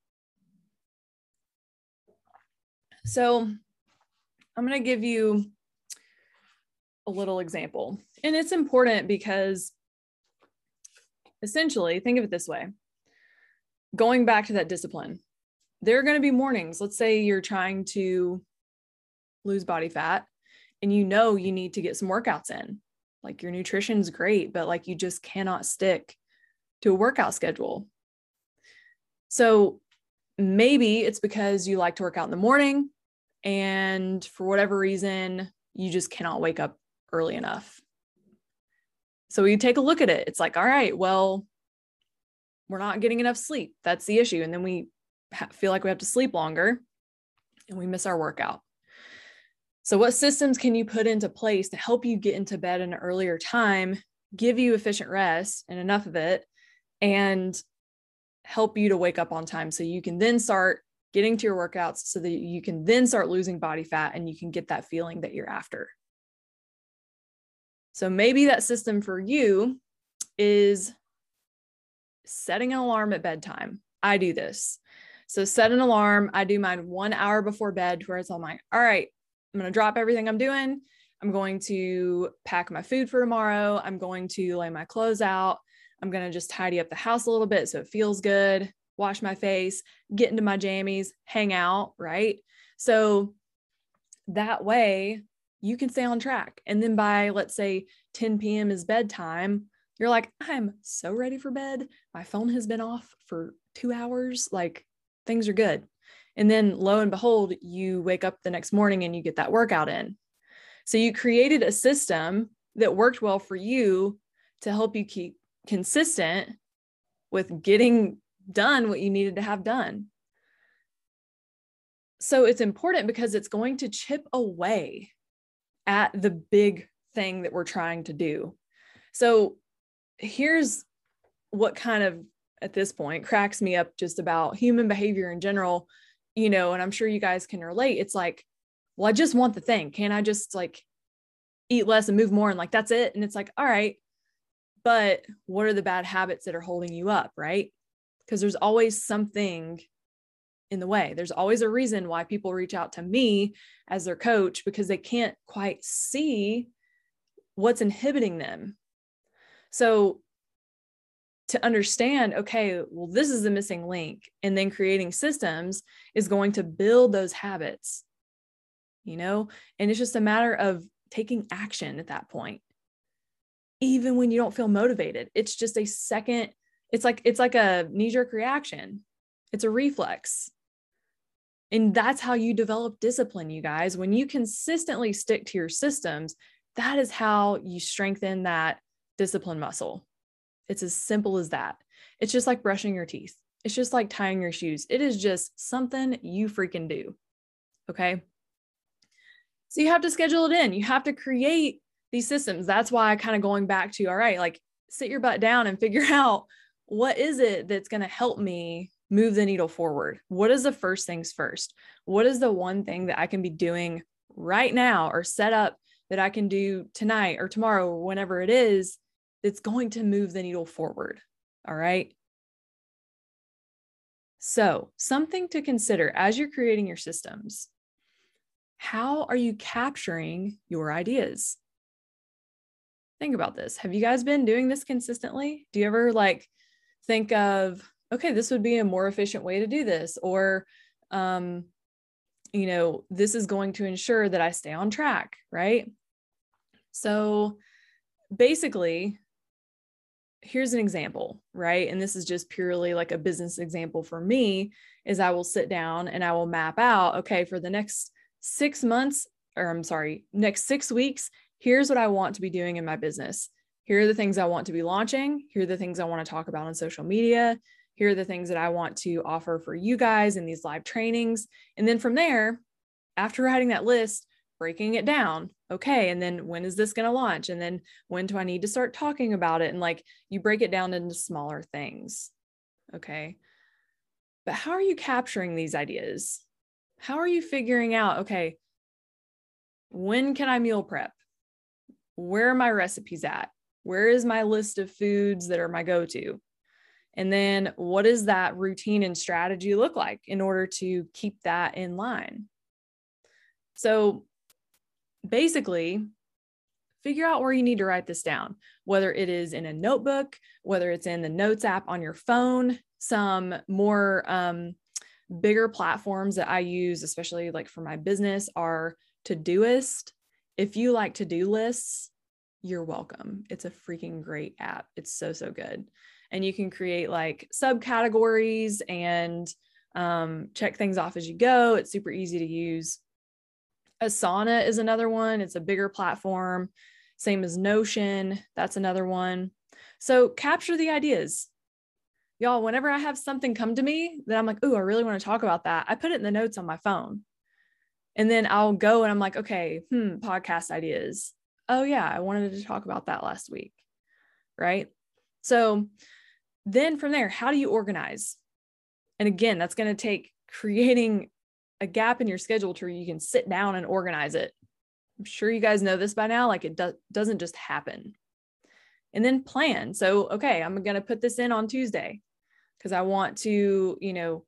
So I'm going to give you a little example. And it's important because essentially, think of it this way going back to that discipline there are going to be mornings. Let's say you're trying to lose body fat and you know you need to get some workouts in. Like your nutrition's great, but like you just cannot stick to a workout schedule. So maybe it's because you like to work out in the morning and for whatever reason, you just cannot wake up early enough. So you take a look at it. It's like, all right, well, we're not getting enough sleep. That's the issue. And then we ha- feel like we have to sleep longer and we miss our workout. So, what systems can you put into place to help you get into bed in an earlier time, give you efficient rest and enough of it, and help you to wake up on time so you can then start getting to your workouts so that you can then start losing body fat and you can get that feeling that you're after. So maybe that system for you is setting an alarm at bedtime. I do this. So set an alarm. I do mine one hour before bed where it's all my, all right, I'm going to drop everything I'm doing. I'm going to pack my food for tomorrow. I'm going to lay my clothes out. I'm going to just tidy up the house a little bit so it feels good, wash my face, get into my jammies, hang out, right? So that way you can stay on track. And then by, let's say, 10 p.m. is bedtime, you're like, I'm so ready for bed. My phone has been off for two hours. Like things are good. And then lo and behold, you wake up the next morning and you get that workout in. So you created a system that worked well for you to help you keep consistent with getting done what you needed to have done. So it's important because it's going to chip away at the big thing that we're trying to do. So here's what kind of at this point cracks me up just about human behavior in general, you know, and I'm sure you guys can relate. It's like, well, I just want the thing. Can I just like eat less and move more? And like, that's it. And it's like, all right, but what are the bad habits that are holding you up, right? Because there's always something in the way. There's always a reason why people reach out to me as their coach because they can't quite see what's inhibiting them. So to understand, okay, well, this is the missing link, and then creating systems is going to build those habits, you know, and it's just a matter of taking action at that point even when you don't feel motivated. It's just a second, it's like it's like a knee-jerk reaction. It's a reflex. And that's how you develop discipline, you guys. When you consistently stick to your systems, that is how you strengthen that discipline muscle. It's as simple as that. It's just like brushing your teeth. It's just like tying your shoes. It is just something you freaking do. Okay. So you have to schedule it in. You have to create these systems. That's why I kind of going back to, all right, like sit your butt down and figure out what is it that's going to help me move the needle forward? What is the first things first? What is the one thing that I can be doing right now or set up that I can do tonight or tomorrow or whenever it is that's going to move the needle forward? All right. So, something to consider as you're creating your systems. How are you capturing your ideas? think about this. Have you guys been doing this consistently? Do you ever like think of, okay, this would be a more efficient way to do this? Or, um, you know, this is going to ensure that I stay on track, right? So basically, here's an example, right? And this is just purely like a business example for me is I will sit down and I will map out, okay, for the next 6 months or I'm sorry, next 6 weeks, here's what I want to be doing in my business. Here are the things I want to be launching. Here are the things I want to talk about on social media. Here are the things that I want to offer for you guys in these live trainings. And then from there, after writing that list, breaking it down. Okay. And then when is this going to launch? And then when do I need to start talking about it? And like you break it down into smaller things. Okay. But how are you capturing these ideas? How are you figuring out, okay, when can I meal prep? where are my recipes at? Where is my list of foods that are my go to? And then what does that routine and strategy look like in order to keep that in line? So basically, figure out where you need to write this down, whether it is in a notebook, whether it's in the notes app on your phone, some more um, bigger platforms that I use, especially like for my business, are Todoist if you like to do lists, you're welcome. It's a freaking great app. It's so, so good. And you can create like subcategories and um, check things off as you go. It's super easy to use. Asana is another one, it's a bigger platform, same as Notion. That's another one. So capture the ideas. Y'all, whenever I have something come to me that I'm like, oh, I really want to talk about that, I put it in the notes on my phone. And then I'll go and I'm like, okay, hmm, podcast ideas. Oh, yeah, I wanted to talk about that last week. Right. So then from there, how do you organize? And again, that's going to take creating a gap in your schedule to where you can sit down and organize it. I'm sure you guys know this by now. Like it do- doesn't just happen. And then plan. So, okay, I'm going to put this in on Tuesday because I want to, you know,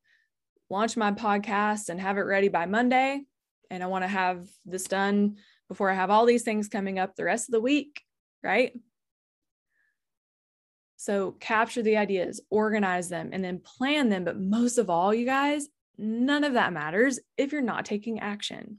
launch my podcast and have it ready by Monday. And I want to have this done before I have all these things coming up the rest of the week, right? So capture the ideas, organize them, and then plan them. But most of all, you guys, none of that matters if you're not taking action.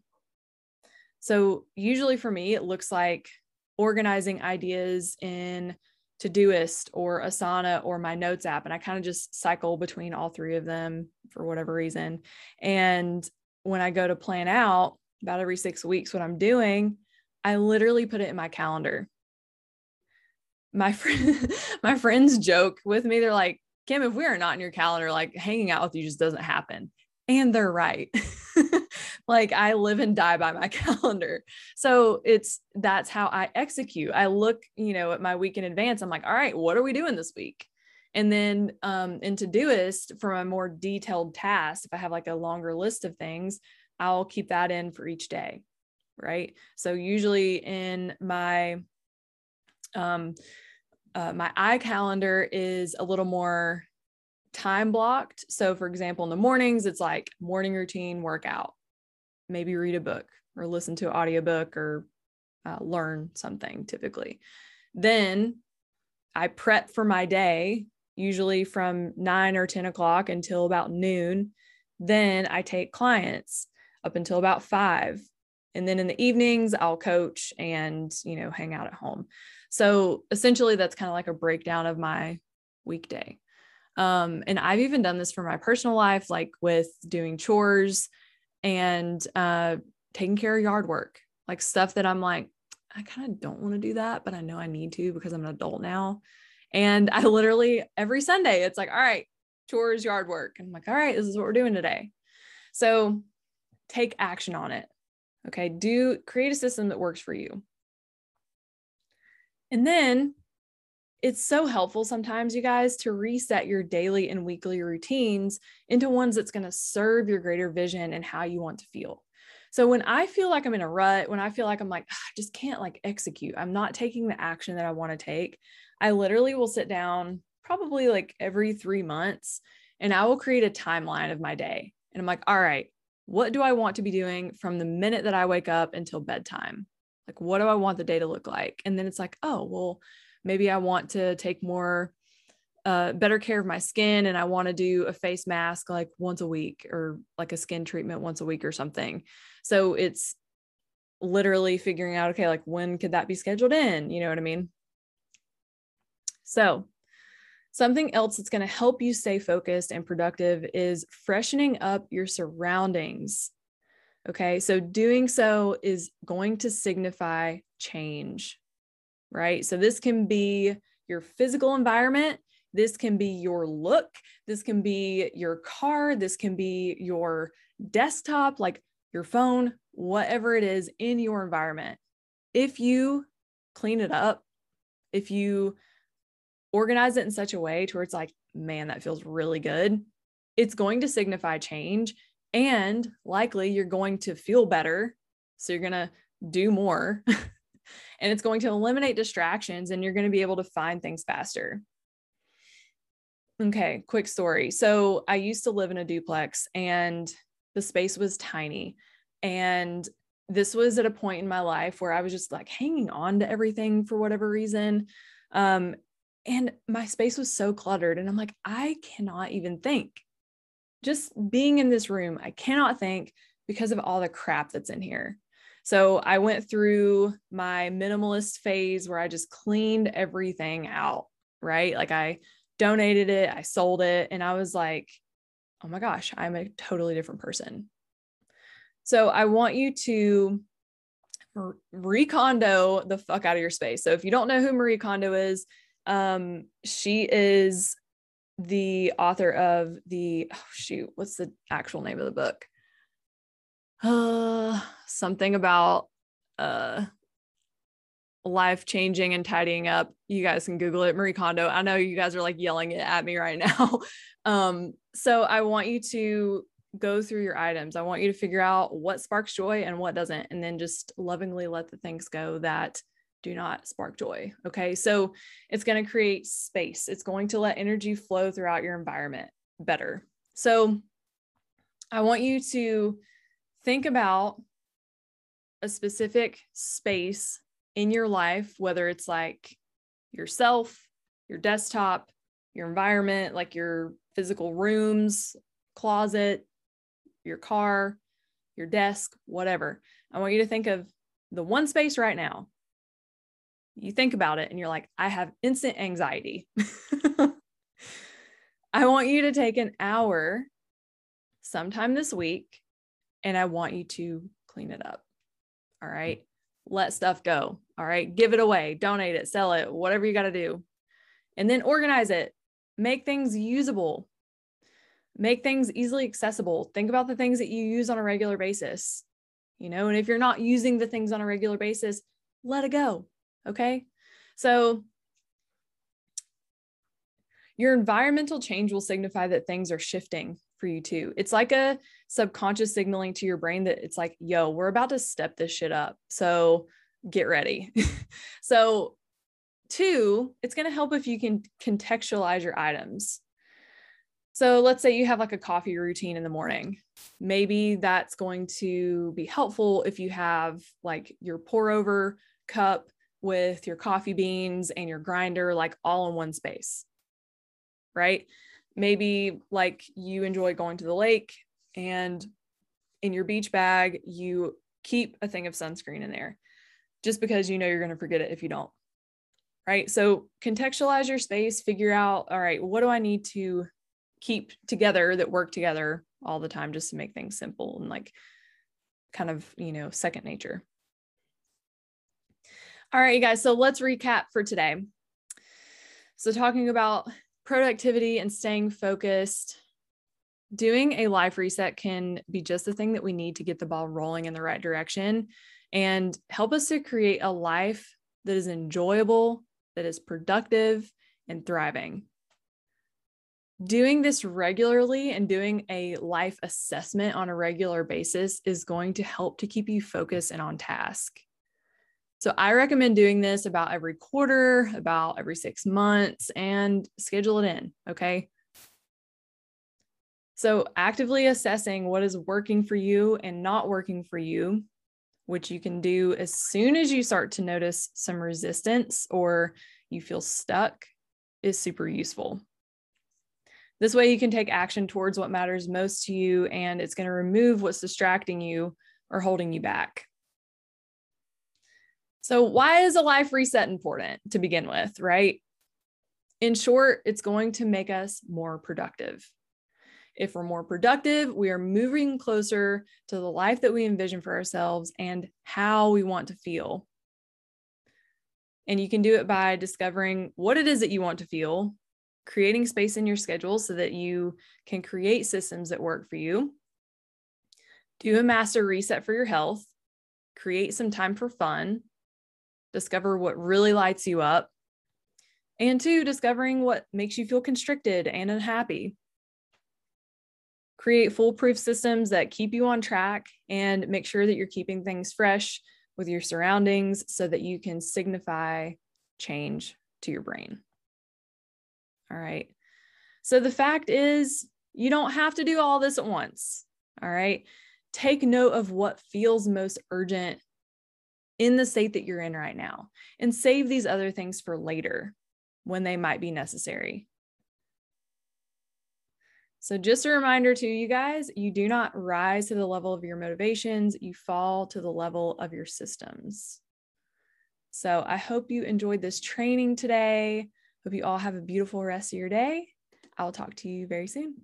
So usually for me, it looks like organizing ideas in Todoist or Asana or my notes app. And I kind of just cycle between all three of them for whatever reason. And when I go to plan out about every six weeks what I'm doing, I literally put it in my calendar my friend my friends joke with me. They're like kim if we are not in your calendar like hanging out with you just doesn't happen. And they're right. Like i live and die by my calendar. So it's that's how i execute. I look you know at my week in advance. I'm like all right what are we doing this week? And then um in todoist for a more detailed task if i have like a longer list of things i'll keep that in for each day right? So usually in my um uh, my calendar is a little more time blocked. So, for example, in the mornings, it's like morning routine workout, maybe read a book or listen to an audiobook or uh, learn something typically. Then I prep for my day, usually from nine or 10 o'clock until about noon. Then I take clients up until about five. And then in the evenings, I'll coach and, you know, hang out at home. So essentially, that's kind of like a breakdown of my weekday. Um, and I've even done this for my personal life, like with doing chores and uh, taking care of yard work, like stuff that I'm like, I kind of don't want to do that, but I know I need to because I'm an adult now. And I literally every Sunday, it's like, all right, chores, yard work. And I'm like, all right, this is what we're doing today. So take action on it. Okay. Do create a system that works for you. And then it's so helpful sometimes, you guys, to reset your daily and weekly routines into ones that's going to serve your greater vision and how you want to feel. So when I feel like I'm in a rut, when I feel like I'm like, ah, I just can't like execute, I'm not taking the action that I want to take, I literally will sit down probably like every three months and I will create a timeline of my day. And I'm like, all right, what do I want to be doing from the minute that I wake up until bedtime? Like, what do I want the day to look like? And then it's like, oh, well, maybe I want to take more, uh, better care of my skin and I want to do a face mask like once a week or like a skin treatment once a week or something. So it's literally figuring out, okay, like when could that be scheduled in? You know what I mean? So, something else that's going to help you stay focused and productive is freshening up your surroundings. Okay. So doing so is going to signify change, right? So this can be your physical environment. This can be your look. This can be your car. This can be your desktop, like your phone, whatever it is in your environment. If you clean it up, if you organize it in such a way to where it's like, man, that feels really good, it's going to signify change and likely you're going to feel better. So you're going to do more and it's going to eliminate distractions and you're going to be able to find things faster. Okay, quick story. So I used to live in a duplex and the space was tiny. And this was at a point in my life where I was just like hanging on to everything for whatever reason. Um, and my space was so cluttered. And I'm like, I cannot even think just being in this room, I cannot think because of all the crap that's in here. So I went through my minimalist phase where I just cleaned everything out, right? Like I donated it, I sold it, and I was like, oh my gosh, I'm a totally different person. So I want you to recondo the fuck out of your space. So if you don't know who Marie Kondo is, um, she is the author of the oh shoot, what's the actual name of the book? Uh, something about uh life changing and tidying up. You guys can Google it, Marie Kondo. I know you guys are like yelling it at me right now. um, so I want you to go through your items. I want you to figure out what sparks joy and what doesn't, and then just lovingly let the things go that do not spark joy. Okay. So it's going to create space, it's going to let energy flow throughout your environment better. So I want you to think about a specific space in your life, whether it's like yourself, your desktop, your environment, like your physical rooms, closet, your car, your desk, whatever. I want you to think of the one space right now. You think about it and you're like, I have instant anxiety. I want you to take an hour sometime this week and I want you to clean it up. All right. Let stuff go. All right. Give it away, donate it, sell it, whatever you got to do. And then organize it, make things usable, make things easily accessible. Think about the things that you use on a regular basis, you know, and if you're not using the things on a regular basis, let it go. Okay. So, your environmental change will signify that things are shifting for you too. It's like a subconscious signaling to your brain that it's like, yo, we're about to step this shit up. So, get ready. so, two, it's going to help if you can contextualize your items. So let's say you have like a coffee routine in the morning. Maybe that's going to be helpful if you have like your pour over cup with your coffee beans and your grinder, like all in one space, right? Maybe like you enjoy going to the lake and in your beach bag, you keep a thing of sunscreen in there just because you know you're going to forget it if you don't. Right. So contextualize your space, figure out, all right, what do I need to keep together that work together all the time just to make things simple and like kind of, you know, second nature. All right, you guys. So let's recap for today. So, talking about productivity and staying focused, doing a life reset can be just the thing that we need to get the ball rolling in the right direction and help us to create a life that is enjoyable, that is productive, and thriving doing this regularly and doing a life assessment on a regular basis is going to help to keep you focused and on task. So I recommend doing this about every quarter, about every six months, and schedule it in. Okay. So actively assessing what is working for you and not working for you, which you can do as soon as you start to notice some resistance or you feel stuck, is super useful. This way, you can take action towards what matters most to you, and it's going to remove what's distracting you or holding you back. So, why is a life reset important to begin with, right? In short, it's going to make us more productive. If we're more productive, we are moving closer to the life that we envision for ourselves and how we want to feel. And you can do it by discovering what it is that you want to feel, creating space in your schedule so that you can create systems that work for you. Do a master reset for your health, create some time for fun, discover what really lights you up, and two, discovering what makes you feel constricted and unhappy. Create foolproof systems that keep you on track and make sure that you're keeping things fresh with your surroundings so that you can signify change to your brain. All right. So the fact is, you don't have to do all this at once. All right. Take note of what feels most urgent in the state that you're in right now and save these other things for later when they might be necessary. So, just a reminder to you guys you do not rise to the level of your motivations, you fall to the level of your systems. So, I hope you enjoyed this training today. Hope you all have a beautiful rest of your day. I will talk to you very soon.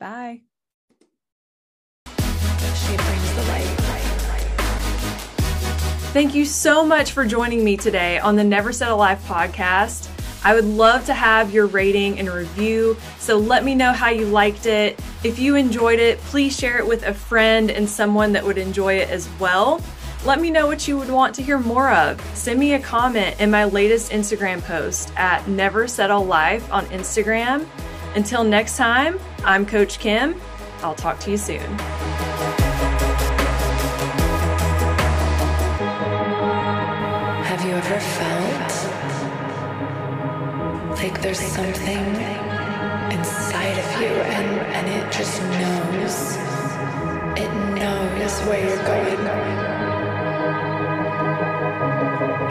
Bye. Thank you so much for joining me today on the Never Settle Life podcast. I would love to have your rating and review. So let me know how you liked it. If you enjoyed it, please share it with a friend and someone that would enjoy it as well. Let me know what you would want to hear more of. Send me a comment in my latest Instagram post at Never Settle Life on Instagram. Until next time, I'm Coach Kim. I'll talk to you soon. Ever felt like there's something inside of you and, and it just knows. It knows where you're going.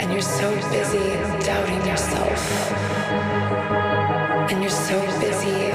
And you're so busy doubting yourself. And you're so busy